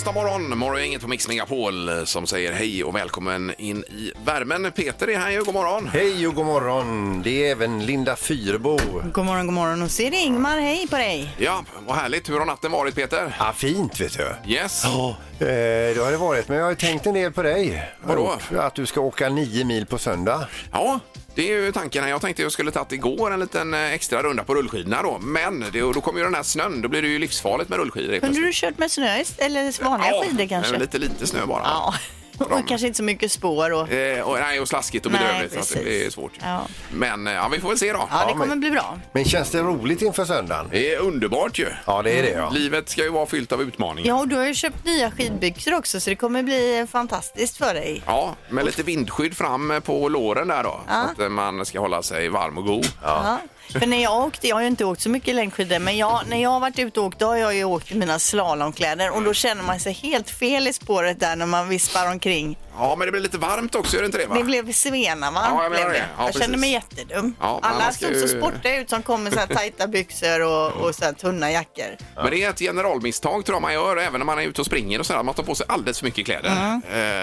Onsdag morgon, morgongänget på Mix Megapol eh, som säger hej och välkommen in i värmen. Peter är här ju, god morgon. Hej och god morgon. Det är även Linda Fyrbo. God morgon, god morgon. Och så är det Ingmar. Hej på dig. Ja, vad härligt. Hur har natten varit Peter? Ja, fint vet du. Yes. Ja, eh, det har det varit. Men jag har ju tänkt en del på dig. Vadå? Att du ska åka nio mil på söndag. Ja, det är ju tanken. Jag tänkte jag skulle tagit igår en liten eh, extra runda på rullskidorna då. Men det, då kommer ju den här snön, då blir det ju livsfarligt med rullskidor. Kunde du kört med snö eller vanliga Ja, skidor kanske? Lite, lite snö bara. Ja, och kanske inte så mycket spår. Och... Eh, och, nej, och slaskigt och Nej, bedrövligt. så att det blir svårt. Ja. Men eh, ja, vi får väl se då. Ja, det kommer men- bli bra. Men känns det roligt inför söndagen? Det är underbart ju. Ja, det är det ja. Livet ska ju vara fyllt av utmaningar. Ja, och du har ju köpt nya skidbyxor också så det kommer bli fantastiskt för dig. Ja, med lite vindskydd fram på låren där då. Så att eh, man ska hålla sig varm och god. Ja. För när jag åkte, jag har ju inte åkt så mycket längdskidor, men jag, när jag har varit ute och åkt då har jag ju åkt i mina slalomkläder och då känner man sig helt fel i spåret där när man vispar omkring. Ja, men det blir lite varmt också, gör det inte det? Va? Det blev svena va? Ja, jag menar Blev det. det. Ja, jag kände mig jättedum. Ja, men Alla ska såg så ju- sportiga ut som kom med så här tajta byxor och, och så här tunna jackor. Men det är ett generalmisstag tror jag man gör även när man är ute och springer och sådär. Man tar på sig alldeles för mycket kläder.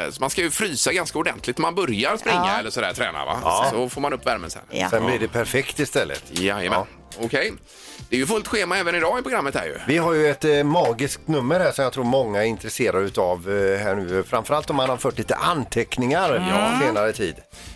Eh, så man ska ju frysa ganska ordentligt när man börjar springa Ja. eller sådär träna va? Så får man upp värmen sen. Ja. Sen blir det perfekt istället. Jajamän. Okej. Det är ju fullt schema även idag i programmet här ju. Vi har ju ett eh, magiskt nummer här som jag tror många är intresserade utav eh, här nu. Framförallt om man har fört lite anteckningar ja. senare tid.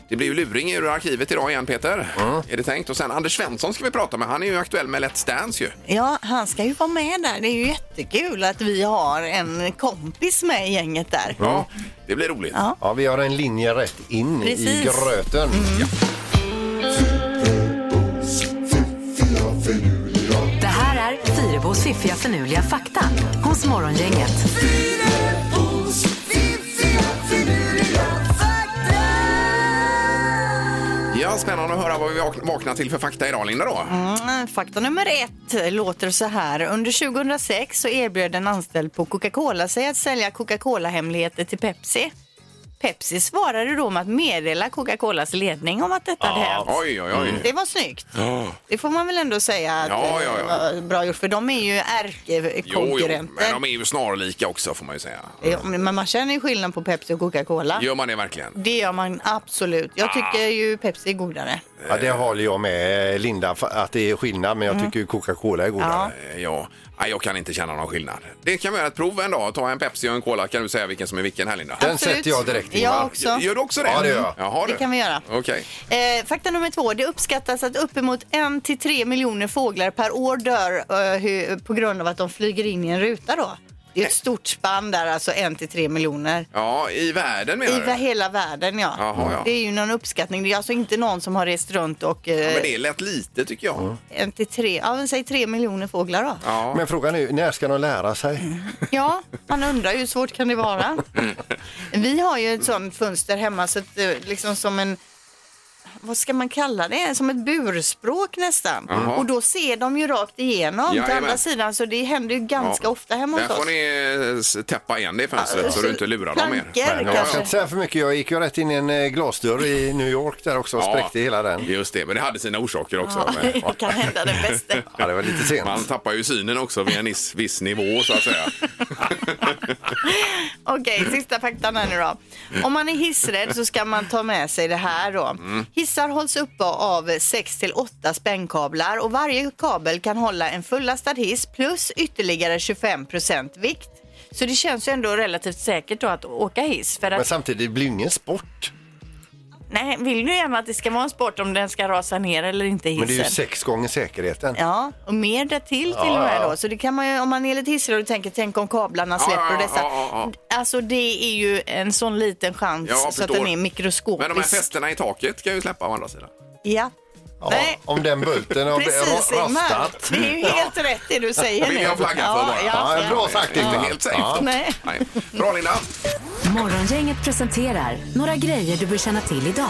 Det blir ju luring ur arkivet idag igen Peter. Mm. Är det tänkt? Och sen Anders Svensson ska vi prata med. Han är ju aktuell med Let's Dance ju. Ja, han ska ju vara med där. Det är ju jättekul att vi har en kompis med i gänget där. Ja. Det blir roligt. Ja. Ja, vi har en linje rätt in i Precis. gröten. Ja. Fyrabos fiffiga förnuliga fakta hos Morgongänget. Ja, spännande att höra vad vi vak- vaknar till för fakta idag Linda då. Mm, fakta nummer ett låter så här. Under 2006 så erbjöd en anställd på Coca-Cola sig att sälja Coca-Cola-hemligheter till Pepsi. Pepsi svarade då med att meddela Coca-Colas ledning om att detta hade hänt. Oj, oj, oj. Det var snyggt. Det får man väl ändå säga att Ja, ja, ja. eh, var bra gjort, för de är ju Jo, jo, ärkekonkurrenter. men de är ju snarlika också får man ju säga. Ja, men man känner ju skillnad på Pepsi och Coca-Cola. Gör man det verkligen? Det gör man absolut. Jag tycker ju Pepsi är godare. Ja, det håller jag med Linda för att det är skillnad men jag tycker ju Coca-Cola är godare. Eh, Ja, Nej, jag kan inte känna någon skillnad. Det kan vi göra ett prov en dag. Ta en Pepsi och en Cola. Kan du säga vilken som är vilken här Linda? Den Absolut. sätter jag direkt Ingmar. Jag också. Gör du också det? Ja, det gör jag. Jaha, Det du. kan vi göra. Okej. Eh, fakta nummer två. Det uppskattas att uppemot 1-3 miljoner fåglar per år dör eh, hu- på grund av att de flyger in i en ruta. Då. Det är ett stort spann där, alltså 1-3 miljoner. Ja, i världen I menar du? va- hela världen, ja. Jaha, ja. Det är ju någon uppskattning. Det är alltså inte någon som har rest runt och... Ja, Eh, men det lät lite tycker jag. en till tre, ja, men säg 3 miljoner fåglar då. Ja. Men frågan är när ska de lära sig? Ja, man undrar ju hur svårt kan det vara? Vi har ju ett sånt fönster hemma, så att, eh, liksom som en vad ska man kalla det? Som ett burspråk nästan. Jaha. Och då ser de ju rakt igenom till Jajamän. andra sidan så det händer ju ganska Ja. ofta hemma hos Där får oss. ni eh, täppa igen det fönstret så du inte lurar dem mer. Plankor jag ska kanske. inte säga för mycket. Jag gick ju rätt in i en eh, glasdörr i New York där också och Ja. spräckte hela den. Just det, men det hade sina orsaker också. Ja, Men det kan hända det bästa. Ja, det var lite sent. Man tappar ju synen också vid en viss, viss nivå så att säga. Okej, sista faktan här nu då. Om man är hissrädd så ska man ta med sig det här då. Mm. Hissar hålls uppe av 6 till 8 spännkablar och varje kabel kan hålla en fullastad hiss plus ytterligare 25 procent vikt. Så det känns ju ändå relativt säkert då att åka hiss. För Men samtidigt, det blir ju ingen sport nej, vill du gärna att det ska vara en sport om den ska rasa ner eller inte hissen? Men det är ju sex gånger säkerheten. Ja, och mer därtill till Ja, och med då. Så det kan man ju, om man är lite hissig och tänker, tänk om kablarna släpper och dessa. Alltså det är ju en sån liten chans Ja, så att förstår. den är mikroskopisk. Men de här fästena i taket kan ju släppa å andra sidan. Ja, Ja, Nej. om den bulten har Precis, Ingmar. rastat. Det är ju helt rätt det du säger vill nu. jag flagga för bara. Ja, bra sagt, Det är Ingmar. inte helt safe. Ja. Nej. Nej. Bra Linda. Morgongänget presenterar några grejer du bör känna till idag.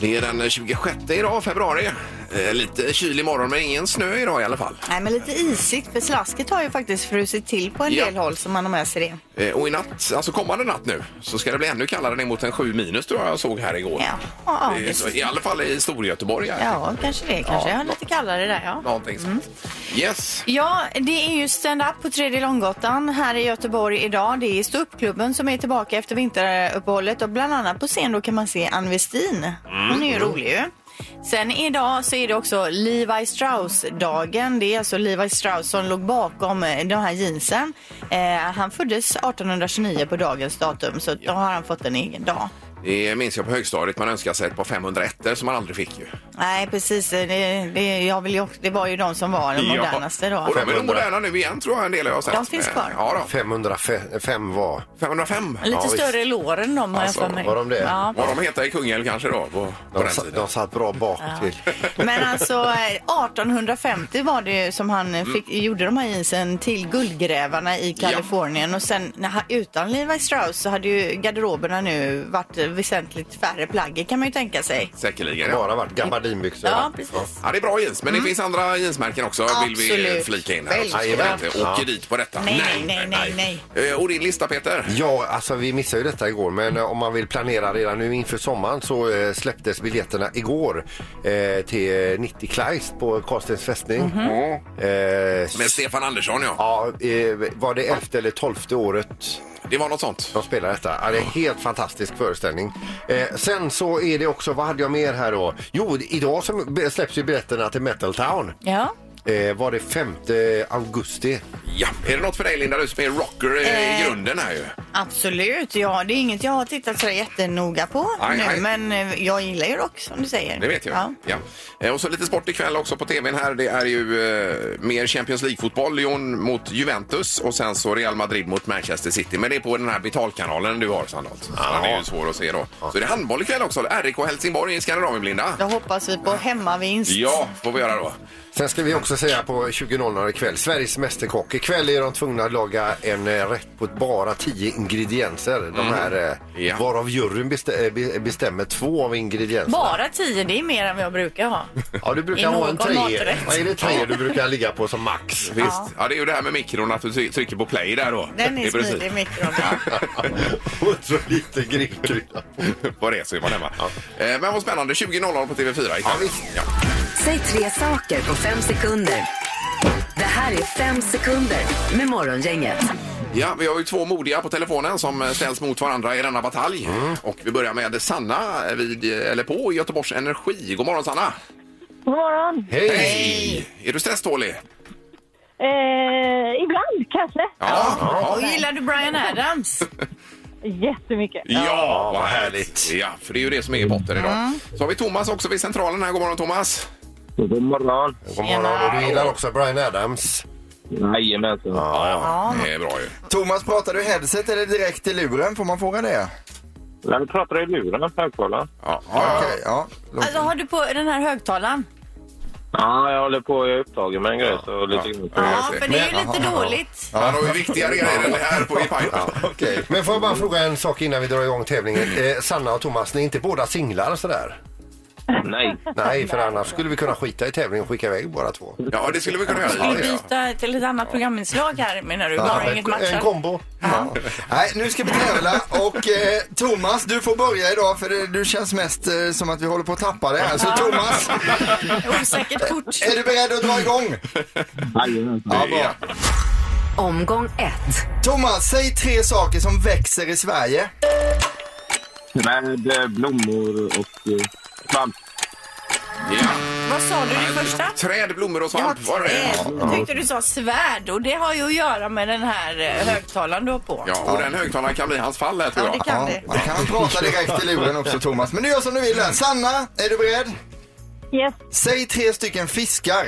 Det är den 26 idag, februari. Eh, lite kylig morgon men ingen snö idag i alla fall. Nej, men lite isigt för slasket har ju faktiskt frusit till på en Ja. del håll som man har med sig det. Eh, och i natt, alltså kommande natt nu, så ska det bli ännu kallare ner mot en 7 minus tror jag jag såg här igår. Ja, ja, Det är det- så, I alla fall i Storgöteborg. här. Ja, kanske det. Kanske Ja. ja. lite kallare där, ja. Någonting sånt. Yes. Ja, det är ju stand-up på Tredje Långgatan här i Göteborg idag. Det är ståuppklubben som är tillbaka efter vinteruppehållet och bland annat på scen då kan man se Ann Westin. Hon är ju rolig ju. Sen idag så är det också Levi Strauss-dagen. Det är alltså Levi Strauss som låg bakom eh, de här jeansen. Eh, han föddes 1829 på dagens datum så då har han fått en egen dag. Det minns jag på högstadiet. Man önskade sig ett par 501 som man aldrig fick ju. Nej, precis. Det, det, jag vill ju också, det var ju de som var de modernaste då. Och de är nog moderna nu igen tror jag en del jag har sett. De finns kvar. Ja då. 505 var. 505. Lite Ja, visst. större i låren de har Alltså, jag för mig. var de det? Ja. Vad de heter i Kungälv kanske då på, på De, den sa- tiden. de satt bra bak till. Men alltså eh, 1850 var det ju som han fick, gjorde de här jeansen till guldgrävarna i Kalifornien och sen när, han- utan Levi Strauss så hade ju garderoberna nu varit eh, väsentligt färre plagg kan man ju tänka sig. Säkerligen. Ja. Bara varit gabardinbyxor. Ja, precis. Ja, det är bra jeans, men det finns andra jeansmärken också vill vi Absolut. flika in här. så vi inte åker Ja. dit på detta. Nej, nej, nej, nej. Eh, Och din lista Peter? Ja, alltså vi missade ju detta igår, men eh, om man vill planera redan nu inför sommaren så eh, släpptes biljetterna igår eh, till 90 Kleist på Karlstens fästning. Mhm. Eh, Med Stefan Andersson ja. ja, eh, var det elfte eller tolfte året Det var något sånt. de spelar detta? Ja, det är en helt fantastisk föreställning. Eh, sen så är det också, vad hade jag mer här då? Jo, idag så släpps ju biljetterna till Metal Town. Ja. Eh, var det 5 augusti? Ja. Är det något för dig Linda, du som är rocker i Eh. grunden här ju? Absolut, ja. Det är inget jag har tittat så jättenoga på Nej, nu, nej. men eh, jag gillar ju rock som du säger. Det vet jag. Ja. Ja. Eh, Och så lite sport ikväll också på tvn här. Det är ju eh, mer Champions League-fotboll. Lyon mot Juventus och sen så Real Madrid mot Manchester City. Men det är på den här betalkanalen du har Sandholt. Så den är ju svår att se då. Så det är handboll ikväll också. RIK Helsingborg i Skandinavien, Linda. Då hoppas vi på hemmavinst. Ja, får vi göra då. Sen ska vi också säga på 20.00 ikväll, Sveriges Mästerkock. Ikväll är de tvungna att laga en eh, rätt på bara 10 ingredienser. De här, eh, Mm. Ja. varav juryn bestä- eh, be- bestämmer två av ingredienserna. Bara tio, det är mer än vad jag brukar ha. Ja, du I brukar ha en någon tre. maträtt. Vad är det tre du brukar ligga på som max? Visst. Ja. det är ju det här med mikron, att du try- trycker på play där då. Den Det är precis. smidig i mikron. Ja. Och så lite grillkrydda. På det så är man hemma. Eh, Men vad spännande. 20.00 på TV4 ikväll. Ja, visst. Ja. Säg tre saker på fem sekunder. Det här är fem sekunder med Morgongänget. Ja, vi har ju två modiga på telefonen som ställs mot varandra i denna batalj. Och vi börjar med Sanna vid, eller på Göteborgs Energi. God morgon Sanna! God morgon. Hej! Hej! Är du stresstålig? Eh, ibland kanske. Ja. Och gillar du Brian Adams? Jättemycket. Ja, vad härligt. härligt! Ja, för det är ju det som är i botten idag. Så har vi Thomas också vid centralen här. God morgon Thomas! God morgon. God morgon. Och du gillar också Brian Adams? Jajamensan. Ja, ja. Det är bra ju. Thomas, pratar du headset eller direkt i luren? Får man fråga det? Jag pratar i luren högtalaren. Ja, Okej, ja. Låt- Alltså har du på den här högtalaren? Ja, jag håller på, jag är upptagen med en grej så lite grann. Ja, för det är ju lite dåligt. Han har ju viktigare grejer än det här på i pipen. Okej. Men får jag bara fråga en sak innan vi drar igång tävlingen. Eh, Sanna och Thomas, ni är inte båda singlar sådär? Nej. Nej, för annars skulle vi kunna skita i tävlingen och skicka iväg båda två. Ja, det skulle vi kunna göra. vi byta till ett annat programinslag här menar du? Bara inget en, en matchar? kombo. Nej, nu ska vi tävla och eh, Thomas, du får börja idag för det, du känns mest eh, som att vi håller på att tappa det här. Så Thomas, Osäkert kort. är du beredd att dra igång? Ja, bra. Omgång ett. Thomas, säg tre saker som växer i Sverige. Eh, blommor och eh, svamp. Ja. Vad sa du det första? Träd, blommor och Ja, svamp. Var det? Jag tyckte du sa svärd och det har ju att göra med den här eh, högtalaren du har på. Ja, och den högtalaren kan bli hans fall här, tror Ja, jag. det kan Ja, det. man kan prata direkt i luren också Thomas. Men du gör som du vill. Sanna, är du beredd? Yes. Säg tre stycken fiskar.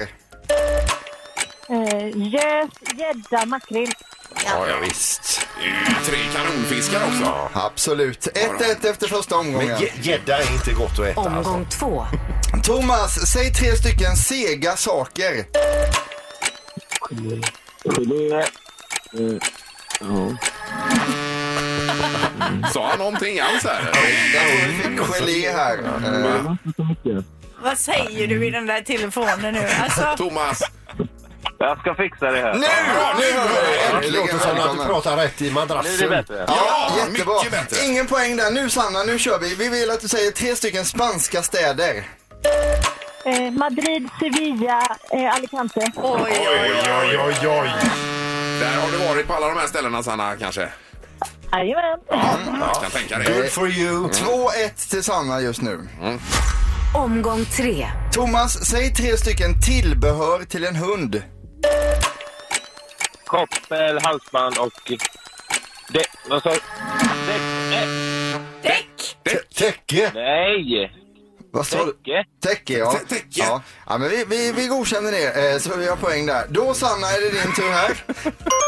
Eh, gös, gädda, makrill. Ja, ja visst. Det är ju Tre kanonfiskar också. Absolut. 1-1 efter första omgången. Men gä- gädda är inte gott att äta alltså. Omgång två. Thomas, säg tre stycken sega saker. Gelé. Eh, ja. Sa han någonting alls här? Jag fick gelé här. Eh, Vad säger du i den där telefonen nu? Alltså, Thomas. Jag ska fixa det här. Nu! Nu hör vi! Det låter som att du pratar rätt i Nu är det madrassen. bättre. Ja, jättebra. mycket bättre. Ingen poäng där. Nu Sanna, nu kör vi. Vi vill att du säger tre stycken spanska städer. Eh, Madrid, Sevilla, eh, Alicante. oj, oj, Oj, oj, oj. Där har du varit på alla de här ställena Sanna kanske? Jajamän. Jag kan tänka det. Good for you. 2-1 till Sanna just nu. Omgång tre. Thomas, säg tre stycken tillbehör till en hund. Koppel, halsband och... Det, vad sa Däck! Tä- Täcke. nej! Vad sa du? Täcke. Täcke, ja. Tä- täcke. ja. ja men vi, vi, vi godkänner det, eh, så vi har poäng där. Då Sanna är det din tur här.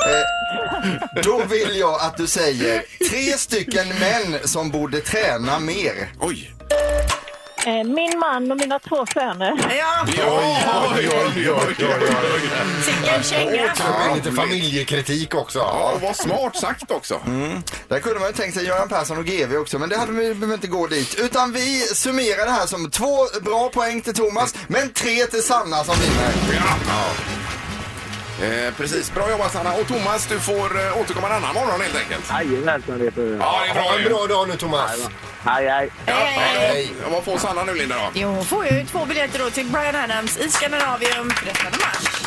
Eh, då vill jag att du säger tre stycken män som borde träna mer. Oj! Eh, min man och mina två söner. Ja, Ja, oj, oj, oj, oj, oj. vilken känga! Med lite familjekritik också. Ja, och vad smart sagt också. Där kunde man ju tänkt sig Göran Persson och GV också, men det hade vi behöver inte gå dit. Utan vi summerar det här som två bra poäng till Thomas, men tre till Sanna som vinner. Eh, precis, bra jobbat Sanna. Och Thomas, du får eh, återkomma en annan morgon helt enkelt. Jajamensan, det är för... Ja, det är Ha bra en ju. bra dag nu Thomas. Hej, hej. Ja, Hej. ja, vad får Sanna nu Linda då? Jo, får ju två biljetter då till Brian Adams i Skandinavium 13 mars.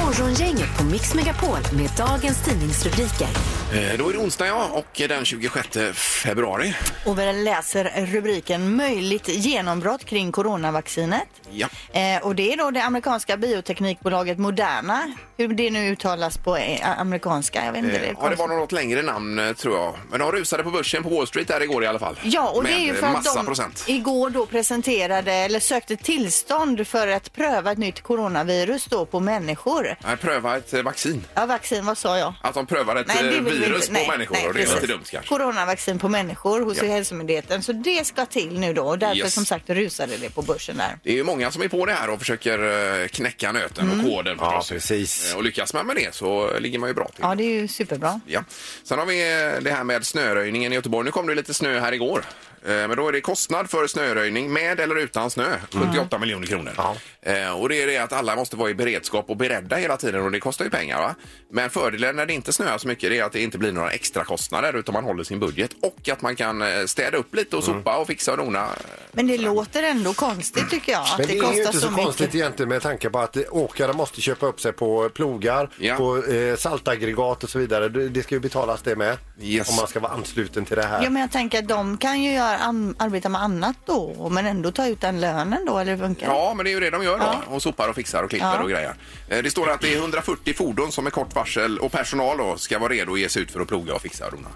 Morgongänget på Mix Megapol med dagens tidningsrubriker. Eh, då är det onsdag ja, och den 26 februari. Och vi läser rubriken Möjligt genombrott kring coronavaccinet. Ja. Eh, och det är då det amerikanska bioteknikbolaget Moderna. Hur det nu uttalas på eh, amerikanska. Jag vet inte. Eh, det ja, det var något längre namn eh, tror jag. Men de rusade på börsen på Wall Street där igår i alla fall. Ja, och det är ju för att de procent. igår då presenterade eller sökte tillstånd för att pröva ett nytt coronavirus då på människor. Nej, pröva ett vaccin. Ja, vaccin, vad sa jag? Att de prövar ett Nej, virus på människor och det är lite dumt kanske. Coronavaccin på människor hos Ja. Hälsomyndigheten. Så det ska till nu då och därför Yes. som sagt rusade det på börsen där. Det är ju många som är på det här och försöker eh, knäcka nöten Mm. och koden Ja, precis. Eh, Och lyckas man med det så ligger man ju bra till. Ja, det är ju superbra. Ja. Sen har vi eh, det här med snöröjningen i Göteborg. Nu kom det lite snö här igår. Eh, Men då är det kostnad för snöröjning med eller utan snö. 78 miljoner kronor. Ja. Eh, Och det är det att alla måste vara i beredskap och beredda hela tiden och det kostar ju pengar. Va? Men fördelen när det inte snöar så mycket det är att det inte blir några extra kostnader utan man håller sin budget och att man kan eh, städa upp lite och sopa och fixa och dona. Men det låter ändå konstigt tycker jag. Att Men det är ju kostar inte så, mycket. konstigt egentligen med tanke på att eh, åkare måste köpa upp sig på plogar, Ja. på eh, saltaggregat och så vidare. Det, det ska ju betalas det med. Yes. Om man ska vara ansluten till det här. Ja, men jag tänker att de kan ju göra, an, arbeta med annat då, men ändå ta ut den lönen då, eller funkar det? Ja, men det är ju det de gör då. Och sopar och fixar och klipper Ja. och grejer. Eh, Det står att det är 140 fordon som med kort varsel och personal då ska vara redo att ge sig ut för att ploga och fixa och dona.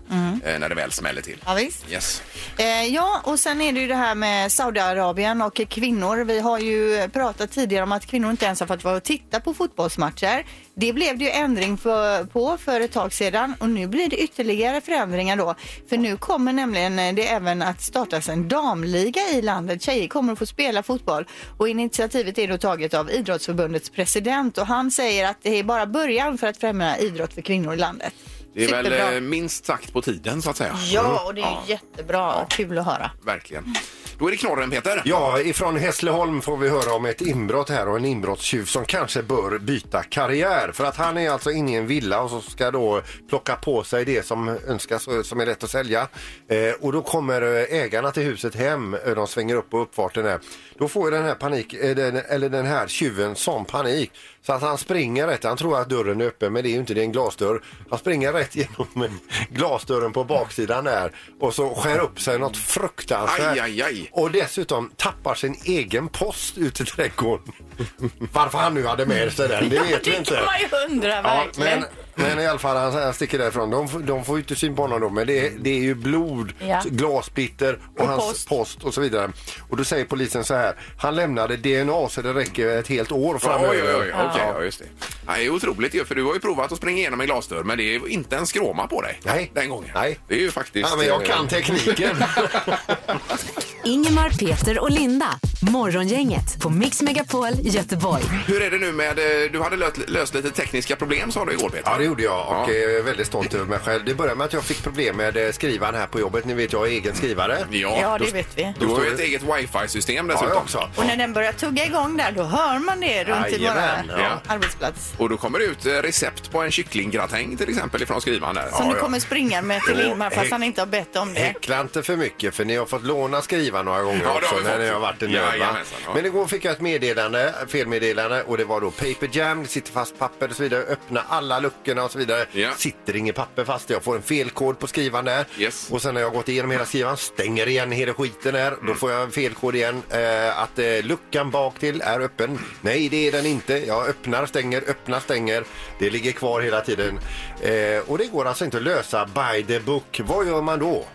Eh, När det väl smäller till. Mm. Ja, visst. Yes. Eh, ja, och sen är det ju det här med Saudiarabien och kvinnor. Vi har ju pratat tidigare om att kvinnor inte ens har fått vara och titta på fotbollsmatcher. Det blev det ju ändring för, på för ett tag sedan och nu blir det ytterligare förändringar då. För nu kommer nämligen eh, det även att startas en damliga i landet. Tjejer kommer att få spela fotboll och initiativet är då taget av Idrottsförbundets president och han säger att det är bara början för att främja idrott för kvinnor i landet. Det är väl eh, minst sagt på tiden så att säga. Ja, och det är Ja, jättebra kul att höra. verkligen. Då är det knorren Peter. Ja, ifrån Hässleholm får vi höra om ett inbrott här och en inbrottstjuv som kanske bör byta karriär. För att han är alltså inne i en villa och så ska då plocka på sig det som önskas och som är rätt att sälja. Eh, och då kommer eh, ägarna till huset hem, eh, de svänger upp på uppfarten här. Då får ju den här panik, eh, den, eller den här tjuven sån panik så att han springer rätt, han tror att dörren är öppen men det är ju inte, det är en glasdörr. Han springer rätt genom glasdörren på baksidan där och så skär upp sig något fruktansvärt. Aj, aj, aj. Och dessutom tappar sin egen post ut i trädgården. Varför han nu hade med sig den, det vet vi Det inte. kan man ju undra Ja, verkligen. men, men i alla fall, han, han sticker därifrån. De, får- de får ju inte syn på honom då, men det, är- det är ju blod, Ja. glassplitter och, Och hans post. post. och så vidare. Och då säger polisen så här, han lämnade DNA så det räcker ett helt år framöver. Oj, oj, oj, okej, Ja. ja, just det. Ja, det är otroligt ju, för du har ju provat att springa igenom en glasdörr, men det är inte en skråma på dig Nej. den gången. Nej. Det är ju faktiskt... Ja, men jag eh, kan tekniken. Ingemar, Peter och Linda. Morgongänget på Mix Megapol Göteborg. Hur är det nu med, eh, du hade löst, löst lite tekniska problem sa du igår Peter? Ja, det gjorde jag och Ja. är väldigt stolt över mig själv. Det började med att jag fick problem med eh, skrivaren här på jobbet. Ni vet, jag är egen skrivare. Ja, Ja, då- det vet vi. Du har ju ett eget wifi-system Ja, dessutom. jag också. Och när den börjar tugga igång där, då hör man det runt i våra ja. arbetsplats. Och då kommer det ut eh, recept på en kycklinggratäng till exempel ifrån skrivaren där. Som Ja, du ja. kommer springa med till Ingmar fast han inte har bett om det. Häckla inte för mycket för ni har fått låna skriva några gånger Ja, också när ni har varit i. va? Jajamensan, ja. Men igår fick jag ett meddelande, felmeddelande och det var då paper jam, det sitter fast papper och så vidare. Öppna alla luckorna och så vidare. Ja. Sitter inget papper fast. Jag får en felkod på skrivaren där. Yes. Och sen när jag har gått igenom hela skrivaren, stänger igen hela skiten där. Då får jag en felkod igen. Eh, att eh, luckan bak till är öppen. Nej, det är den inte. Jag öppnar, stänger, öppnar, stänger. Det ligger kvar hela tiden. Eh, och det går alltså inte att lösa by the book. Vad gör man då?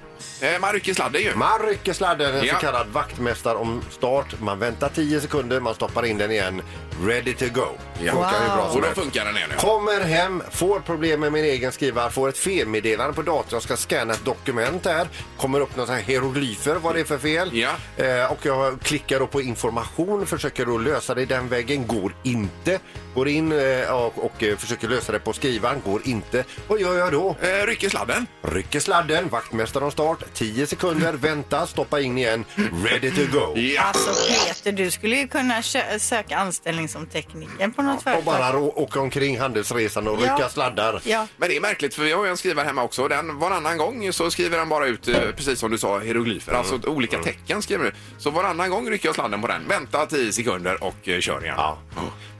Eh, man rycker sladden ju. Man rycker sladden, en Ja. så kallad vaktmästare om start. Man väntar 10 sekunder, man stoppar in den igen. Ready to go. Ja. Funkar ju bra Och som då helst. funkar den igen. ja. Kommer hem, får problem med min egen skrivare, får ett felmeddelande på datorn. Jag ska scanna ett dokument där. Kommer upp några hieroglyfer, vad det är för fel. Ja. Eh, och jag klickar då på information, försöker då lösa det den vägen. Går inte. Går in eh, och, och eh, försöker lösa det på skrivaren. Går inte. Vad gör jag då? Eh, rycker sladden. Rycker sladden, vaktmästare om start, 10 sekunder, vänta, stoppa in igen, ready to go. Ja. Alltså Peter, du skulle ju kunna kö- söka anställning som tekniker på något Och företag. bara rå- åka omkring handelsresan och rycka Ja. sladdar. Ja. Men det är märkligt för vi har ju en skrivare hemma också. Den, varannan gång så skriver han bara ut, eh, precis som du sa, hieroglyfer. Alltså olika tecken skriver du. Så varannan gång rycker jag sladden på den. Vänta 10 sekunder och eh, kör igen. Ja.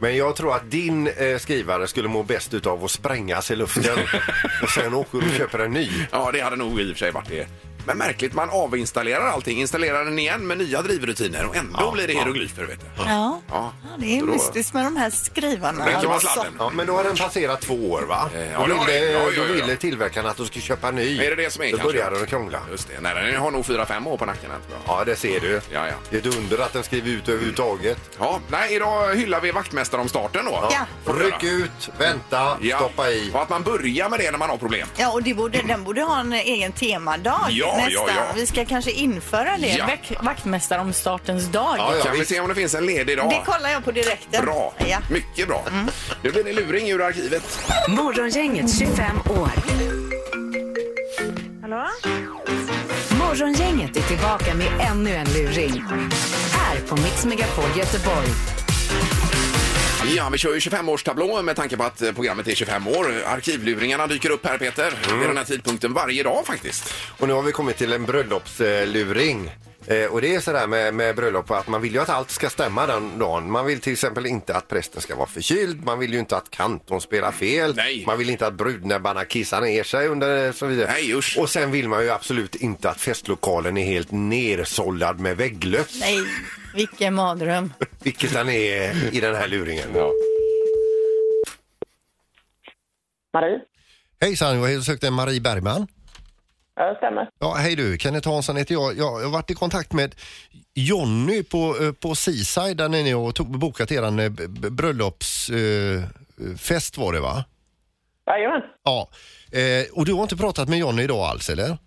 Men jag tror att din eh, skrivare skulle må bäst utav att sprängas i luften och sen åker och köper en ny. Ja, det hade nog i och för sig varit det. Men märkligt, man avinstallerar allting, installerar den igen med nya drivrutiner och ändå Ja, blir det ja. hieroglyfer. Vet du. Ja. Ja. Ja, det är Så då- mystiskt med de här skrivarna. Alltså. sladden? Ja, men då har den passerat två år va? Eh, ja, då det har ville, den. Ja, ja, då ja. ville tillverkaren att du skulle köpa en ny. Är det det som är Då kanske? började den krångla. Just det. Nej, den har nog 4-5 år på nacken. här, tror jag. Ja, det ser du. Ja, ja. Det är ett under att den skriver ut överhuvudtaget. Ja, nej, idag hyllar vi vaktmästare om starten då. Ja. Får vi Ryck göra. ut, vänta, Ja. stoppa i. Och att man börjar med det när man har problem. Ja, och det borde, den borde ha en egen temadag Ja, nästan. ja, ja. Vi ska kanske införa det. Ja. Vak- vaktmästare om startens dag. Ja, ja. kan vi visst. se om det finns en ledig dag. Det kollar jag på direkten. Bra, Ja. mycket bra. Nu blir det luring ur arkivet. Morgongänget 25 år. Hallå? Morgongänget är tillbaka med ännu en luring. Här på Mix Megapol Göteborg. Ja, vi kör ju 25-årstablå med tanke på att eh, programmet är 25 år. Arkivluringarna dyker upp här Peter, vid den här tidpunkten varje dag faktiskt. Och nu har vi kommit till en bröllopsluring. Eh, och det är sådär med, med bröllop att man vill ju att allt ska stämma den dagen. Man vill till exempel inte att prästen ska vara förkyld. Man vill ju inte att kantorn spelar fel. Nej. Man vill inte att brudnäbbarna kissar ner sig under så vidare. Nej, usch. Och sen vill man ju absolut inte att festlokalen är helt nersållad med vägglöss. Nej, vilken mardröm. Vilket den är i den här luringen. Marie? Hejsan, jag har sökt en Marie Bergman. Ja, det stämmer. Ja, hej du, Kenneth Hansson heter jag. Jag har varit i kontakt med Jonny på, eh, på Seaside där ni tog, bokat eran eh, bröllopsfest var det va? Jajamän. Ja. Eh, och du har inte pratat med Jonny idag alls eller?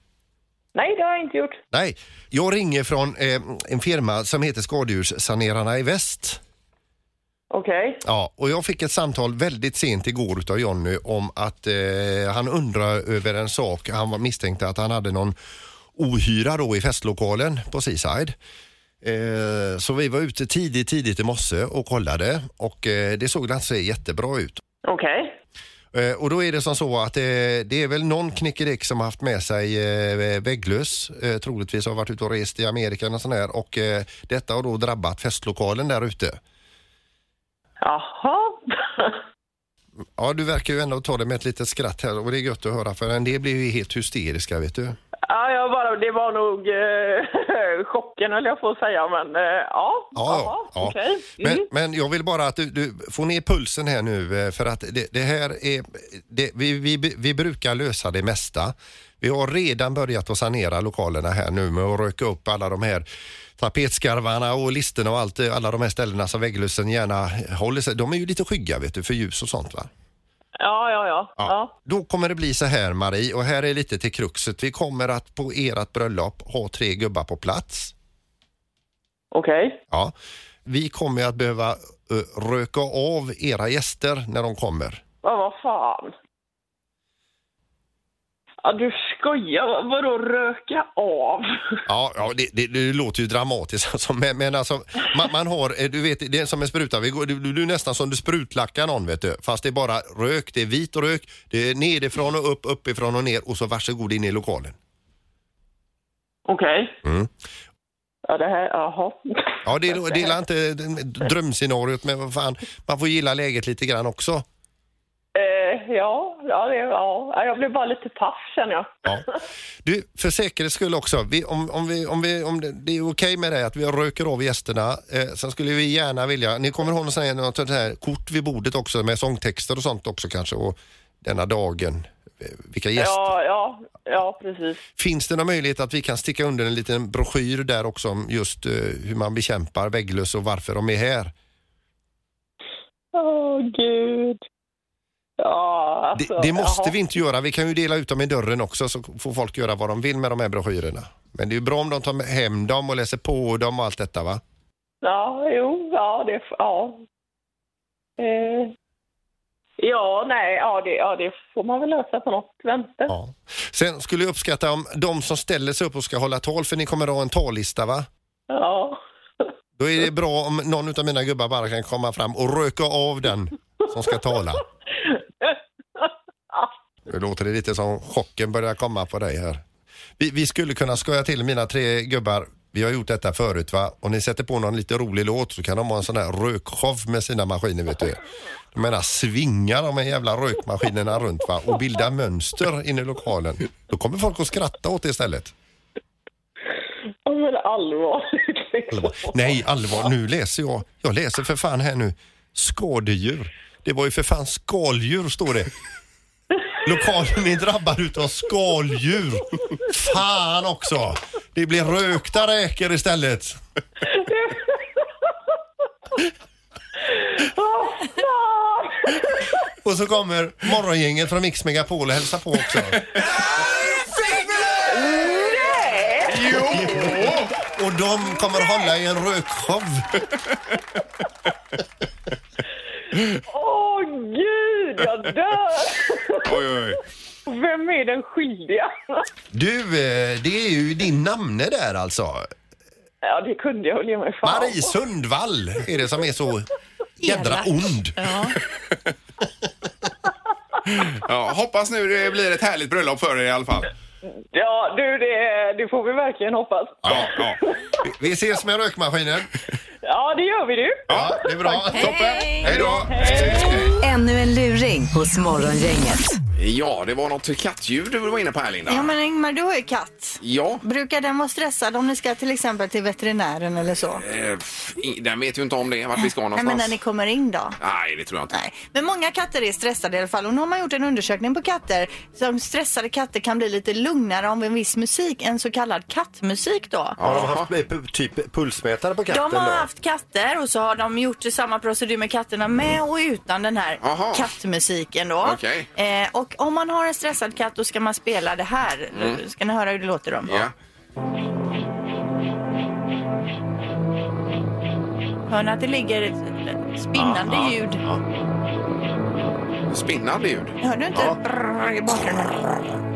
Nej, det har jag inte gjort. Nej, jag ringer från eh, en firma som heter Skadedjurssanerarna i Väst. Okej. Ja, och jag fick ett samtal väldigt sent igår utav Jonny om att eh, han undrar över en sak. Han var misstänkte att han hade någon ohyra då i festlokalen på Seaside. Eh, så vi var ute tidigt, tidigt i morse och kollade och eh, det såg inte så jättebra ut. Okej. Eh, och då är det som så att eh, det är väl någon knickedick som har haft med sig eh, vägglöss, troligtvis har varit ute och rest i Amerika och sådär och detta har då drabbat festlokalen där ute. Jaha. Ja, du verkar ju ändå ta det med ett litet skratt här och det är gött att höra för en del blir ju helt hysteriska vet du. ja, jag bara, det var nog eh, chocken höll jag på att säga, men eh, ja. Ja, Jaha, ja. Okej. Mm. Men, men jag vill bara att du, du får ner pulsen här nu eh, för att det, det här är, det, vi, vi, vi brukar lösa det mesta. Vi har redan börjat att sanera lokalerna här nu med att röka upp alla de här tapetskarvarna och listerna och allt, alla de här ställena som vägglössen gärna håller sig. De är ju lite skygga vet du för ljus och sånt va? Ja, ja, ja. ja. Då kommer det bli så här Marie och här är lite till kruxet. Vi kommer att på ert bröllop ha tre gubbar på plats. Okej. Ja. Vi kommer att behöva eh, röka av era gäster när de kommer. Ja, vad fan. Ja, du skojar. Vad- Vadå röka av? Ja, ja det, det, det låter ju dramatiskt alltså, men, men alltså man, man har, eh, du vet, det är som en spruta. Vi går, du, du är nästan som du sprutlackar någon vet du. Fast det är bara rök, det är vit rök, det är nerifrån och upp, uppifrån och ner och så varsågod in i lokalen. Okej. Mm. Ja, det här, jaha. Ja, det, det är inte drömscenariot men vad fan, man får gilla läget lite grann också. Ja, ja, det, ja, jag blev bara lite paff känner jag. Ja. Du, för säkerhets skull också, vi, om, om, vi, om, vi, om det, det är okej med det att vi röker av gästerna, eh, sen skulle vi gärna vilja, ni kommer ha sånt här, något sånt här kort vid bordet också med sångtexter och sånt också kanske och denna dagen, eh, vilka gäster. Ja, ja, ja, precis. Finns det någon möjlighet att vi kan sticka under en liten broschyr där också om just eh, hur man bekämpar vägglöss och varför de är här? Åh, gud. Ja, alltså, Det, det måste jaha. vi inte göra. Vi kan ju dela ut dem i dörren också så får folk göra vad de vill med de här broschyrerna. Men det är ju bra om de tar hem dem och läser på dem och allt detta va? Ja, jo, ja, det, ja. Eh, ja, nej, ja det, ja, det får man väl lösa på något vänster. Ja. Sen skulle jag uppskatta om de som ställer sig upp och ska hålla tal, för ni kommer att ha en tallista va? Ja. Då är det bra om någon av mina gubbar bara kan komma fram och röka av den som ska tala. Nu låter det lite som chocken börjar komma på dig här. Vi, vi skulle kunna skoja till mina tre gubbar. Vi har gjort detta förut va? Och ni sätter på någon lite rolig låt så kan de ha en sån här rökshow med sina maskiner vet du. Jag menar svingar de här jävla rökmaskinerna runt va? Och bilda mönster inne i lokalen. Då kommer folk att skratta åt det istället. Ja, men allvarligt. Allvar. Nej, allvar. Nu läser jag. Jag läser för fan här nu. Skadedjur. Det var ju för fan skaldjur står det. Lokalen är drabbad utav skaldjur. Fan också. Det blir rökta räkor istället. Och så kommer morgongänget från Mix Megapol och hälsar på också. Jo! Och de kommer hålla i en rökshow. Dör! Oj, oj. Vem är den skyldiga? Du, eh, det är ju din namne där alltså. Ja, det kunde jag väl ge mig fan Marie på. Sundvall är det som är så jädra ond. Ja, hoppas nu det blir ett härligt bröllop för er i alla fall. Ja, du, det, det får vi verkligen hoppas. Ja, ja. Vi ses med rökmaskinen. Ja, det gör vi du. Ja, det är bra. Toppen. Hej då. Ännu en luring hos Morgongänget. Ja, det var något kattljud du var inne på här Linda. Ja men Ingmar, du har ju katt. Ja. Brukar den vara stressad om ni ska till exempel till veterinären eller så? Eh, pff, i- Den vet ju inte om det, vart vi ska Nej någonstans. men när ni kommer in då? Nej, det tror jag inte. Nej. Men många katter är stressade i alla fall och nu har man gjort en undersökning på katter. Som stressade katter kan bli lite lugnare av en viss musik, en så kallad kattmusik då. Har de haft eh, typ pulsmätare på katten De har då? haft katter och så har de gjort samma procedur med katterna med och utan den här Aha. kattmusiken då. Okej. Eh, och om man har en stressad katt då ska man spela det här. Mm. Ska ni höra hur det låter då? Ja. Hör ni att det ligger ett ett spinnande Ja, ja, ljud? Spinnande ljud. Hör du inte brrr i bakgrunden?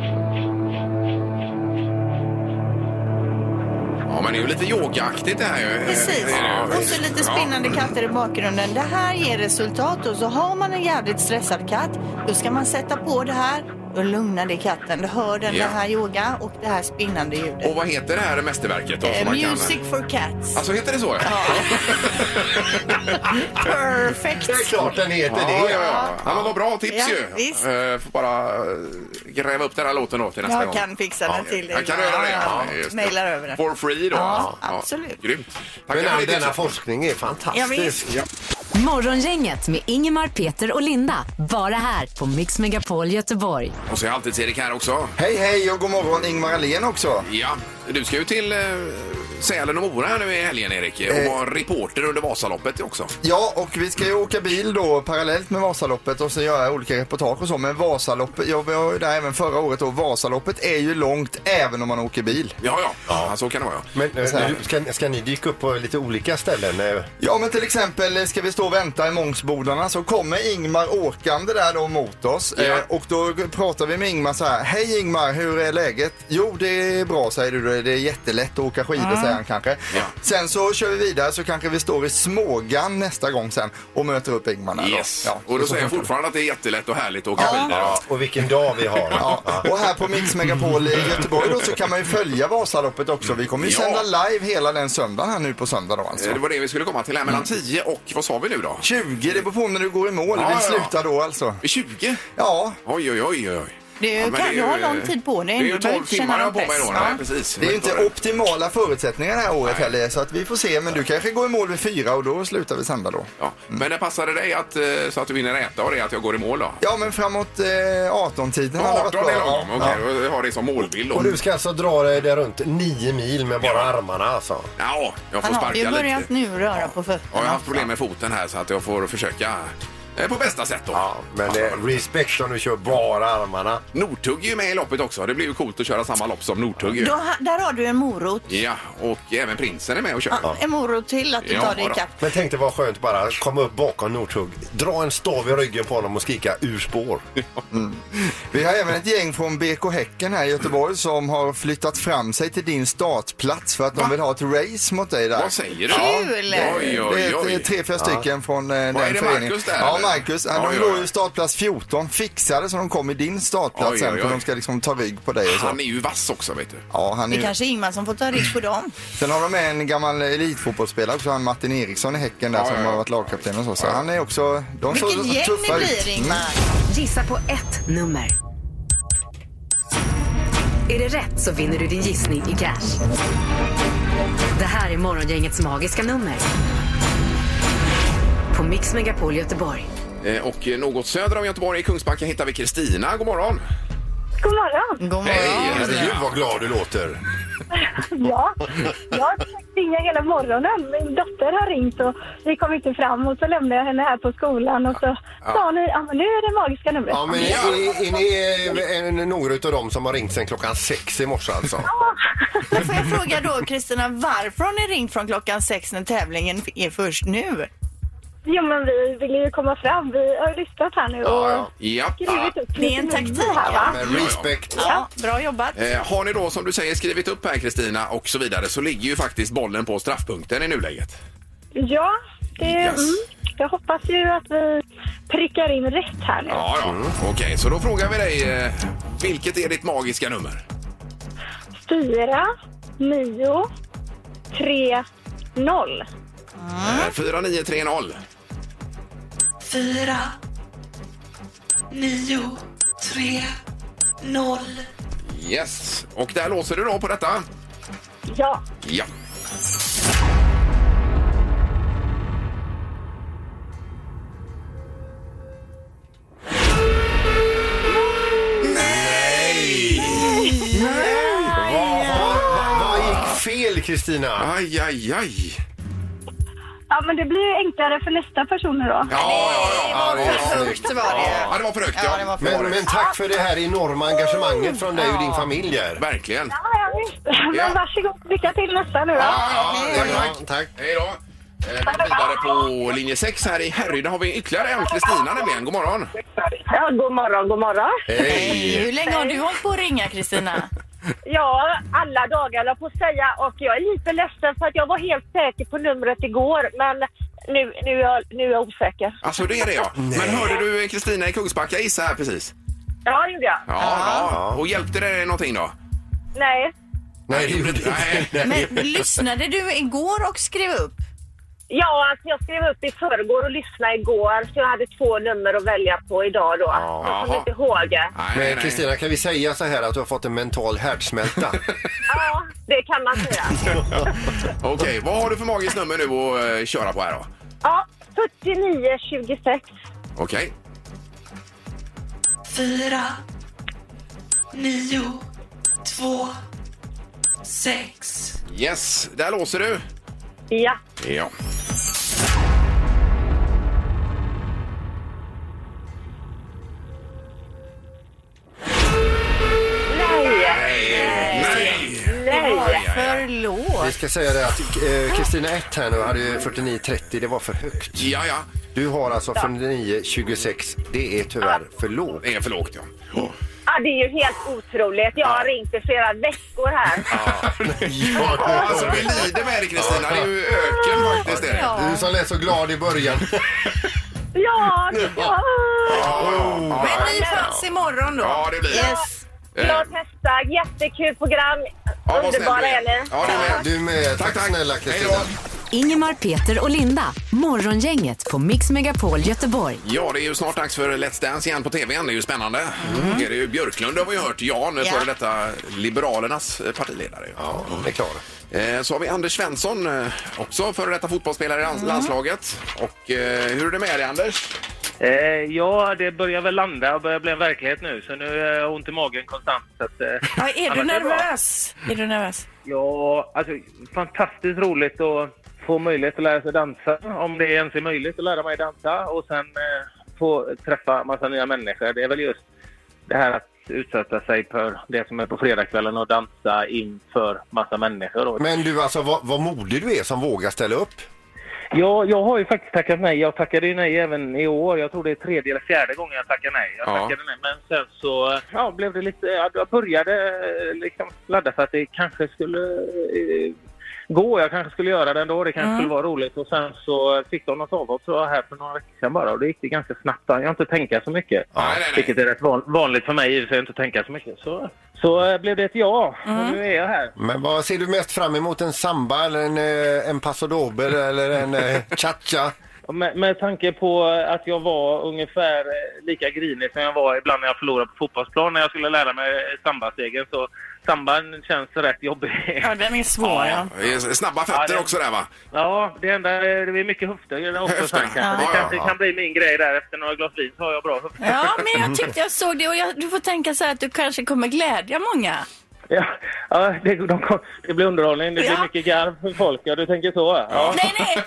Ja, men det är ju lite yogaaktigt det här ju. Precis. Och så lite spinnande katter i bakgrunden. Det här ger resultat och så har man en jävligt stressad katt, då ska man sätta på det här. Då lugnar det katten. Du hör den Ja. det här yoga och det här spinnande ljudet. Och vad heter det här mästerverket då? Eh, man kan- Music for cats. Alltså heter det så? Ja, Perfect. Det är klart den heter ja, det. ja, ja. ja men vad bra tips Ja, ju. visst. Eh, får bara eh, gräva upp den här låten då till nästa Jag gång. kan fixa den till dig. Jag kan göra det. Ja, Ja, just det. Mailar över den. For free då? Ja, absolut. Grymt. Men Tackar för all ditt denna tips. forskning är Ja, fantastisk. visst. Ja. Morgongänget med Ingemar, Peter och Linda. Bara här på Mix Megapol Göteborg. Och så är alltid Erik här också. Hej hej och god morgon Ingmar Ahlén också. Ja, du ska ju till eh, Sälen och Mora här nu i helgen, Erik. Och Eh. var reporter under Vasaloppet också. Ja, och vi ska ju åka bil då parallellt med Vasaloppet och så göra olika reportage och så. Men Vasaloppet, jag var ju där även förra året och Vasaloppet är ju långt även om man åker bil. Ja, ja. ja. så kan det vara. ja. Men eh, här. nu ska, ska ni dyka upp på lite olika ställen? eh? Ja, men till exempel ska vi stå och vänta i Mångsbodarna så kommer Ingmar åkande där då mot oss. Ja. Eh, och då pratar vi med Ingmar så här. Hej Ingmar, hur är läget? Jo, det är bra säger du. Det är jättelätt att åka skidor säger han kanske. Ja. Sen så kör vi vidare så kanske vi står i Smågan nästa gång sen och möter upp Ingmar där Yes. då. Ja, och då säger jag det. fortfarande att det är jättelätt och härligt att åka skidor. Ja, och vilken dag vi har. Ja, och här på Mix Megapol i Göteborg då så kan man ju följa Vasaloppet också. Vi kommer ju Ja. sända live hela den söndagen här nu på söndag då alltså. Eh, Det var det vi skulle komma till här. Mellan 10 och, vad sa vi nu då? 20, det beror på när du går i mål. Ja, vi ja, ja. slutar då alltså. 20? Ja, Oj, oj, oj, oj. Du Ja, kan det är ju ha lång tid på dig. Det är ju Du behöver 12 inte känna timmar jag har på mig då. Nej, Ja. precis. det är ju inte optimala förutsättningar det här året heller så att vi får se. Men du kanske går i mål vid fyra och då slutar vi sända då. Ja. Men det passade dig att, eh, så att du vinner äta och det att jag går i mål då? Ja, men framåt eh, 18-tiden hade varit 18 bra. är lagom, Ja. okej. Jag har det som målbild då. Och du ska alltså dra dig där runt nio mil med bara armarna alltså? Ja, jag får Han har ju sparka börjat lite. nu röra på Ja, jag har fötterna. haft problem med foten här så att jag får försöka eh, på bästa sätt då. Ja, men är respekt om du kör bara armarna. Nordtugg är ju med i loppet också. Det blir ju coolt att köra samma lopp som Nordtugg. ju. Då, ha- där har du en morot. Ja, och även prinsen är med och kör. En morot till att du Ja, tar dig då. ikapp. Men tänk dig vad skönt bara komma upp bakom Nordtugg, dra en stav i ryggen på honom och skrika ur spår. Vi har även ett gäng från BK Häcken här i Göteborg som har flyttat fram sig till din startplats för att de vill ha ett race mot dig där. Vad säger du? Kul! Det, Oj, det oj, är oj. tre, fyra stycken från eh, den Vad är det, föreningen. Marcus där, Ja, eller? Marcus. Ja, Oj, de låg ju startplats 14, fixade så de kom i din startplats Oj, sen oj, för oj. de ska liksom ta rygg på dig och så. Han är ju vass också vet du. Ja, han Det är är kanske Ingmar som får ta rygg på dem. Sen har de med en gammal elitfotbollsspelare också, han Martin Eriksson i Häcken där Ja, som ja, ja. har varit lagkapten och så. Så han är också, de Vilket såg gäng tuffa det ut. blir Ingmar. Gissa på ett nummer. Är det rätt så vinner du din gissning i cash. Det här är Morgongängets magiska nummer. Mix Megapol Göteborg. Eh, Och något söder om Göteborg i Kungsbacka hittar vi Kristina. God morgon! God morgon. God Hej! morgon. Herregud vad glad du låter. Ja, jag har försökt ringa hela morgonen. Min dotter har ringt och vi kom inte fram och så lämnade jag henne här på skolan och så sa ni, ja men nu är det magiska numret. Ja, men är, är ni eh, en- några av dem som har ringt sen klockan sex i morse alltså? Men får jag fråga då Kristina, varför har ni ringt från klockan sex när tävlingen är först nu? Jo men vi vill ju komma fram. Vi har lyssnat här nu och Ja. skrivit upp Det är en lite taktik, nummer här va? Men respekt. Ja, bra jobbat. Eh, har ni då som du säger skrivit upp här Kristina och så vidare så ligger ju faktiskt bollen på straffpunkten i nuläget. Ja, det, Yes. mm, jag hoppas ju att vi prickar in rätt här nu. Ja, ja. Okej, så då frågar vi dig. Eh, vilket är ditt magiska nummer? Fyra, nio, tre, noll. Eh, 4930. Fyra, nio, tre, noll. Yes. Och där låser du då på detta? Ja. Ja. Kristina? Aj, aj, aj. Ja, men det blir ju enklare för nästa person nu då. Ja, ja, ja. Det var för högt var det. Ja, det var för högt, ja. Ja, det var för Men, men tack för det här enorma engagemanget från dig och din familj här. Verkligen. Ja, ja, visst. Men Ja. varsågod, lycka till nästa nu då. Ja, ja, ja, Ja, tack. tack. Hej då. Eh, Vi går vidare på linje 6 här i Härryda har vi ytterligare en Kristina nämligen. God morgon. Ja, god morgon, god morgon. Hej. Hur länge har du hållit på att ringa Kristina? Ja, alla dagar la på att säga och jag är lite ledsen för att jag var helt säker på numret igår men nu, nu, är, jag, nu är jag osäker. Alltså det är det ja. Men hörde du eh, Kristina i Kungsbacka gissa här precis? Ja, det gjorde jag. Ja, ja. Och hjälpte det dig någonting då? Nej. Nej, det gjorde du inte. Men lyssnade du igår och skrev upp? Ja, alltså jag skrev upp i förrgår och lyssnade igår så jag hade två nummer att välja på idag då. Jag Jaha. kommer inte ihåg. Nej, Men nej. Kristina, kan vi säga så här att du har fått en mental härdsmälta? Ja, det kan man säga. Okej, vad har du för magiskt nummer nu att eh, köra på här då? Ja, 4926. Okej. Fyra, nio, två, sex. Yes, där låser du. Ja. Ja. Ska säga det att eh, Kristina 1 här nu hade ju 49,30. Det var för högt. Ja, ja. Du har alltså 49,26. Det är tyvärr för lågt. Det är för lågt, ja. Ja, det är ju helt otroligt. Jag har ringt i flera veckor här. Ja, alltså vi lider med dig Kristina. Det är ju öken faktiskt. Det. är det. Du som lät så glad i början. Ja, ja. Men ny chans imorgon då. Ja, det blir det. Yes. Glad hästar, jättekul program. Ja, vad snäll Underbara du är ni. Ja, du med. Du med. Tack, snälla Kristina. Ingemar, Peter och Linda. Morgongänget på Mix Megapol Göteborg. Ja, det är ju snart dags för Let's Dance igen på tvn. Det är ju spännande. Det är ju Björklund har vi hört. Jan, Ja. före detta Liberalernas eh, partiledare. Ja, det är klart. Eh, Så har vi Anders Svensson, eh, också före detta fotbollsspelare i lands- landslaget. Och eh, hur är det med dig Anders? Eh, ja, det börjar väl landa och börjar bli en verklighet nu. Så nu har jag ont i magen konstant. Så att, eh, Ja, är du nervös? Är du nervös? Ja, alltså fantastiskt roligt att få möjlighet att lära sig dansa. Om det ens är möjligt att lära mig dansa. Och sen eh, få träffa massa nya människor. Det är väl just det här att utsätta sig för det som är på fredagskvällen och dansa inför massa människor. Men du, alltså vad, vad modig du är som vågar ställa upp. Ja, jag har ju faktiskt tackat nej. Jag tackade ju nej även i år. Jag tror det är tredje eller fjärde gången jag tackar nej. Jag Ja. tackade nej. Men sen så ja, blev det lite... Ja, jag började eh, liksom ladda för att det kanske skulle eh, gå. Jag kanske skulle göra det ändå. Det kanske skulle vara roligt. Och sen så fick de något avhopp så här för några veckor sedan bara. Och det gick det ganska snabbt. Jag har inte tänka så mycket. Nej, nej, nej. Vilket är rätt van, vanligt för mig i och för sig, inte tänka så mycket. Så, så eh, blev det ett ja. Och nu är jag här. Men vad ser du mest fram emot? En samba eller en, eh, en paso doble eller en eh, cha-cha? Med, med tanke på att jag var ungefär lika grinig som jag var ibland när jag förlorade på fotbollsplan när jag skulle lära mig sambastegen så samban känns rätt jobbig. Ja, den är svår. Ja. Det är Snabba fötter Ja, det- också där va? Ja, det enda är det är mycket höfter också Höfter. sen kanske. Ja, Det ja, kanske ja. kan bli min grej där efter några glas vin så har jag bra höfter. Ja, men jag tyckte jag såg det och jag, du får tänka så här att du kanske kommer glädja många. Ja, ja det, de, kom- det blir underhållning, det blir Ja. mycket garv för folk. Ja, du tänker så? Ja. Nej, nej,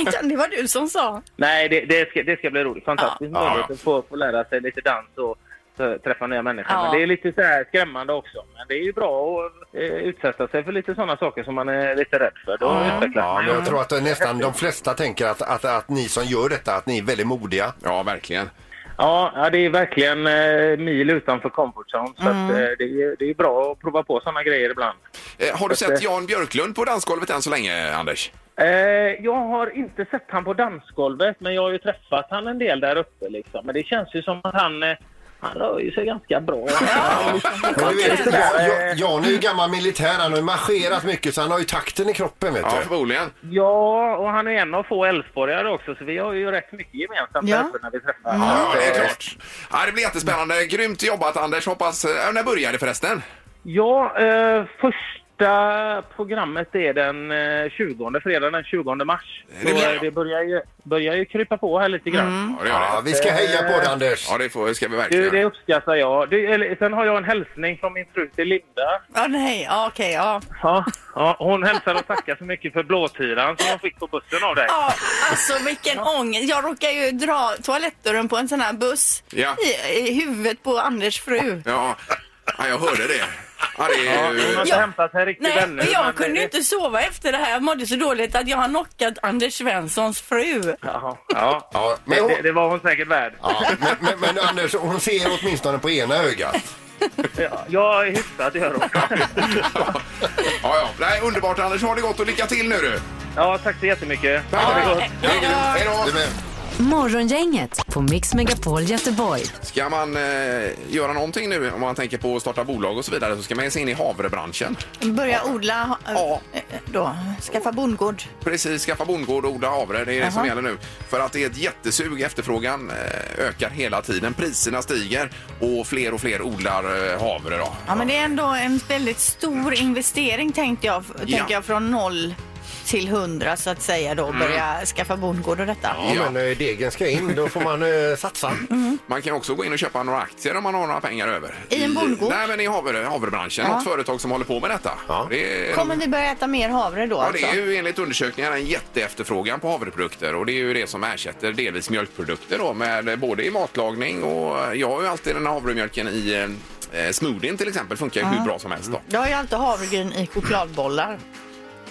inte, det var du som sa. Nej, det, det, ska, det ska bli roligt. Fantastiskt Ja. möjlighet att få, få lära sig lite dans och träffa nya människor. Ja. Men det är lite så här skrämmande också. Men det är ju bra att eh, utsätta sig för lite sådana saker som man är lite rädd för. Då utvecklas Ja, man men jag tror att eh, nästan de flesta tänker att, att, att ni som gör detta, att ni är väldigt modiga. Ja, verkligen. Ja, ja, det är verkligen eh, mil utanför comfort zone. Så att, eh, det, är, det är bra att prova på sådana grejer ibland. Eh, Har du att, sett eh, Jan Björklund på dansgolvet än så länge, Anders? Eh, jag har inte sett han på dansgolvet, men jag har ju träffat han en del där uppe. Liksom. Men det känns ju som att han, eh, han rör ju sig ganska bra. Men du vet, Jan, Jan- är ju gammal militär, han har ju marscherat mycket så han har ju takten i kroppen vet Ja, du. förmodligen. Ja, och han är en av få älvsborgare också, så vi har ju rätt mycket gemensamt Ja. när vi träffas. Ja, det är klart. Ja, det blir jättespännande. Grymt jobbat, Anders. Hoppas... eh, När börjar det förresten? Ja, eh, första programmet är den eh, 20, fredag den 20 mars. Det Så blir eh, bra. det börjar ju, börjar ju krypa på här lite grann. Ja, det gör Ja, det. vi ska heja på dig Anders. Ja, det får, ska vi Du, verkligen. det uppskattar jag. Du, eller, sen har jag en hälsning från min fru till Linda. Ja, nej, ja, okej, ja. Ja, ja, hon hälsar och tackar så mycket för blåtiran som hon fick på bussen av dig. Ja, alltså vilken ångest. Jag råkar ju dra toalettdörren på en sån här buss Ja. i, i huvudet på Anders fru. Ja. ja, jag hörde det. Ja, det är hon har ju... inte hämtat här riktigt Nej, ännu. och jag men kunde ju inte sova efter det här. Jag mådde så dåligt att jag har knockat Anders Svenssons fru. Jaha, ja. Ja, men Det, hon, det, det var hon säkert värd. ja, men, men, men Anders, hon ser åtminstone på ena ögat. Ja, jag är hyfsad, gör hon. Ja, ja. Nej, underbart, Anders. Ha det gott och lycka till nu du. Ja, tack så jättemycket. Tack. Det gott. Ja, Hej då. Morgongänget på Mix Megapol Göteborg. Ska man eh, göra någonting nu om man tänker på att starta bolag och så vidare så ska man ge sig in i havrebranschen. Börja odla, Ja. äh, då, skaffa bondgård. Precis, skaffa bondgård och odla havre. Det är det som gäller nu. För att det är ett jättesug. Efterfrågan eh, ökar hela tiden. Priserna stiger och fler och fler odlar eh, havre. Då. Ja, men det är ändå en väldigt stor investering tänkte jag, Ja. tänker jag från noll till hundra så att säga då börja skaffa bondgård och detta. Ja, men eh, degen ska in, då får man eh, satsa. Man kan också gå in och köpa några aktier om man har några pengar över. I en bondgård? Nej, men i havre, havrebranschen. Ja. Något företag som håller på med detta. Det är, Kommer vi börja äta mer havre då Ja, alltså? det är ju enligt undersökningar en jätteefterfrågan på havreprodukter och det är ju det som ersätter delvis mjölkprodukter då med både i matlagning och jag har ju alltid den här havremjölken i eh, smoothien till exempel funkar ju hur Ja. bra som helst då. Jag har ju alltid havregryn i chokladbollar.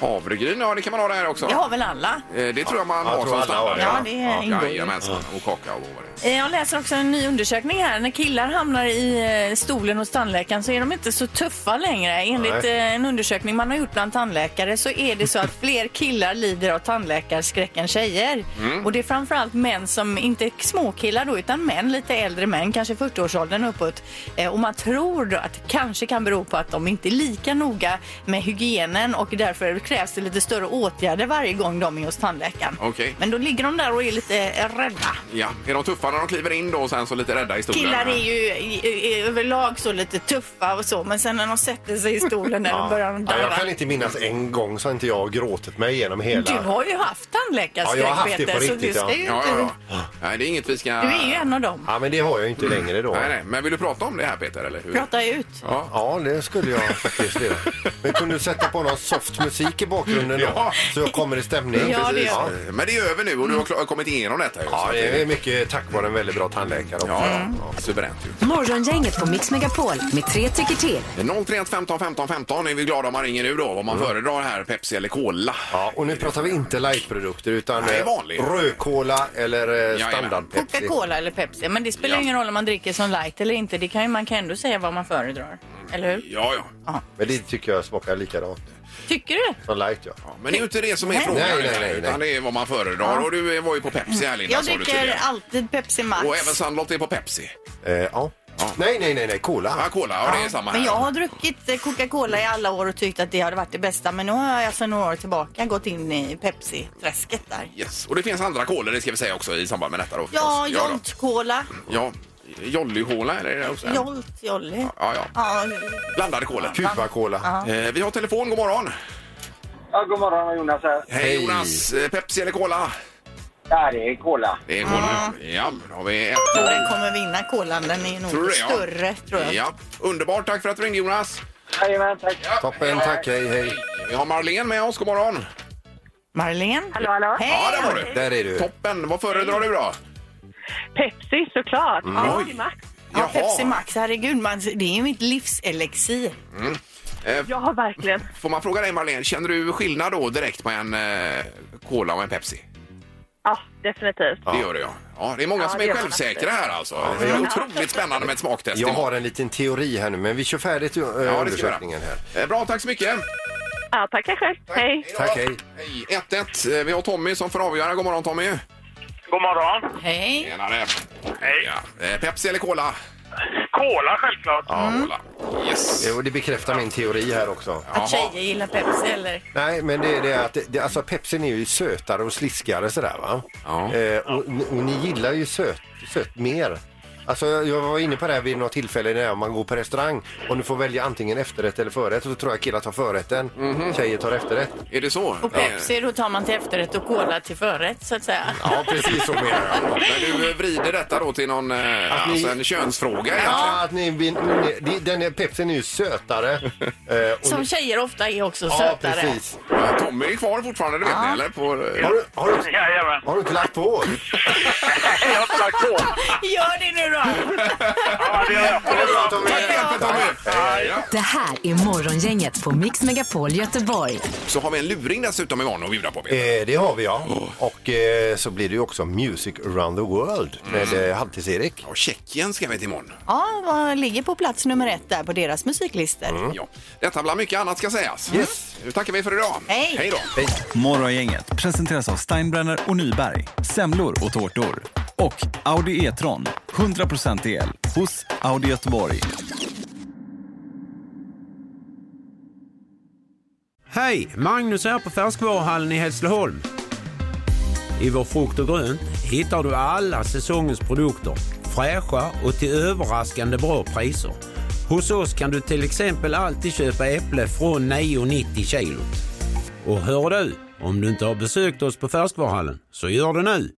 Havregryn, ja det kan man ha där också. Det har väl alla? Eh, Det tror jag man jag har tror som alla har standard. det. Ja, det ingår ju. Jajamensan, och kaka och vad det är. Eh, Jag läser också en ny undersökning här. När killar hamnar i eh, stolen hos tandläkaren så är de inte så tuffa längre. Enligt Nej. eh, en undersökning man har gjort bland tandläkare så är det så att fler killar lider av tandläkarskräck än tjejer. Mm. Och det är framförallt män som, inte småkillar då, utan män, lite äldre män, kanske 40-årsåldern uppåt. Och man tror då att det kanske kan bero på att de inte är lika noga med hygienen och därför krävs det lite större åtgärder varje gång de är hos tandläkaren. Okej. Men då ligger de där och är lite rädda. Ja, är de tuffa när de kliver in då och sen så lite rädda i stolen? Killar är ju i- i- överlag så lite tuffa och så, men sen när de sätter sig i stolen där Ja. börjar de Ja, jag darra. kan inte minnas en gång så har inte jag gråtit mig igenom hela... Du har ju haft tandläkarskräck, Ja, jag har haft det på Peter, så riktigt, du ska ja. ju Ja, inte... ja, ja. Nej, det är inget vi ska... Du är ju en av dem. Ja, men det har jag ju inte längre då. Nej, nej. Men vill du prata om det här Peter? Eller hur? Prata ut. Ja. Ja, det skulle jag faktiskt vilja. Men kunde du sätta på någon soft musik i bakgrunden då? Ja. Så jag kommer i stämning? Ja, det gör ja. Men det är över nu och du har klar- kommit igenom detta ju. Det är mycket tack vare en väldigt bra tandläkare också. Ja, ja. Suveränt ju. Morgongänget på Mix Megapol med tre tycker till. 031 15 15 15 är vi glada om man ringer nu då. Vad man föredrar här, Pepsi eller Cola. Ja, och nu pratar vi inte lightprodukter utan Nej, eh, vanlig. rödkola eller eh, Jajamän. standard Pepsi. Coca-Cola eller Pepsi. Men det spelar Ja. ingen roll om man dricker som light eller inte. Det kan ju, man kan ändå säga vad man föredrar. Eller hur? Ja, ja. Men det tycker jag smakar likadant Tycker du? som light ja. ja. Men det är ju inte det som är Nej. frågan. Nej, nej, nej, Utan det är vad man föredrar. Och du var ju på Pepsi här Linda, Jag sa du dricker tidigare. alltid Pepsi Max. Och även Sandlott är på Pepsi. Eh, ja. Nej, nej, nej, nej, cola. Ja, Cola, ja, det är samma här. Men jag har druckit eh, Coca-Cola i alla år och tyckt att det hade varit det bästa. Men nu har jag sedan några år tillbaka gått in i Pepsi-träsket där. Yes. Och det finns andra kolor, det ska vi säga också i samband med detta då. Ja, då. Jolt-Cola. Ja, Jolly-Cola eller är det också? Jolt, Jolly. Ja, ja. Ja, Blandade kolor. Cuba-cola. Eh, vi har telefon, god morgon. Ja, god morgon, Jonas här. Hej Jonas, Eh, Pepsi eller Cola? Ja, det är Cola. Det är Cola. Ja, då har vi ett. tror den kommer vinna kolan. Den är nog Tror du det, ja? större tror jag. Ja, underbart. Tack för att du ringde Jonas. Jajamän, tack. Ja. Toppen, tack, hej, hej. Vi har Marlene med oss, god morgon. Marlene? Hallå, hallå? Hej! Ja, där var du. Där är du. Toppen. Vad föredrar du då? Pepsi såklart. Oj. Max. Ja, Pepsi Max, herregud. Man, det är ju mitt livselixir. Eh, Ja, verkligen. får man fråga dig Marlene, känner du skillnad då direkt på en eh, Cola och en Pepsi? Ja, definitivt. Det gör du ja. ja det är många Ja, som det är gör man självsäkra här alltså. det är otroligt spännande med ett smaktest. Jag har en liten teori här nu, men vi kör färdigt uh, Ja, det ska vi undersökningen här. göra. Eh, Bra, tack så mycket. Ja, tackar själv. Hej. Tack, hej. Hej. 1-1. Eh, Vi har Tommy som får avgöra. God morgon Tommy. God morgon. Hej! Tjenare. Hej. Ja. Eh, Pepsi eller Cola? Cola, självklart. Ja, Cola. Yes. Och det bekräftar min teori här också. Att tjejer gillar Pepsi eller? Nej, men det, det är att det, det, alltså Pepsin är ju sötare och sliskigare sådär va? Ja. Eh, och, och ni gillar ju söt, sött mer. Alltså jag var inne på det här vid något tillfälle när man går på restaurang och du får välja antingen efterrätt eller förrätt. Och så tror jag killar tar förrätten, tjejer tar efterrätt. Är det så? Och Pepsi, då tar man till efterrätt och cola till förrätt så att säga. Ja, precis så menar jag. Men du eh, vrider detta då till någon, eh, Att ni- alltså en könsfråga egentligen? Ja, att ni, ni, ni, den är, Pepsin är ju sötare. eh, och Som tjejer ofta är också ja, sötare. precis. Ja, Tommy är kvar fortfarande, det vet ni eller? På, eh, Har du, har, du, Jajamän. har du inte lagt på? Jag har lagt på. Gör det nu då! Ja, det gör jag. Ha det bra, Tommy. Tack för hjälpen Tommy! Ja. Det här är Morgongänget på Mix Megapol Göteborg. Så har vi en luring dessutom imorgon att bjuda på. Peter. Eh, det har vi ja. Och eh, så blir det ju också Music around the world med eh, Halvtids-Erik. Ja, Tjeckien ska vi till imorgon. Ja, vad ligger på plats nummer ett där på deras musiklistor. Ja. Detta bland mycket annat ska sägas. Yes. Nu tackar vi för idag. Hej. Hej då! Morgongänget presenteras av Steinbrenner och Nyberg, semlor och tårtor. Och Audi E-tron, 100% el, hos Audi Göteborg. Hej! Magnus här på Färskvaruhallen i Hässleholm. I vår frukt och grönt hittar du alla säsongens produkter. Fräscha och till överraskande bra priser. Hos oss kan du till exempel alltid köpa äpple från 9,90 kilot. Och hör du, om du inte har besökt oss på Färskvaruhallen så gör det nu.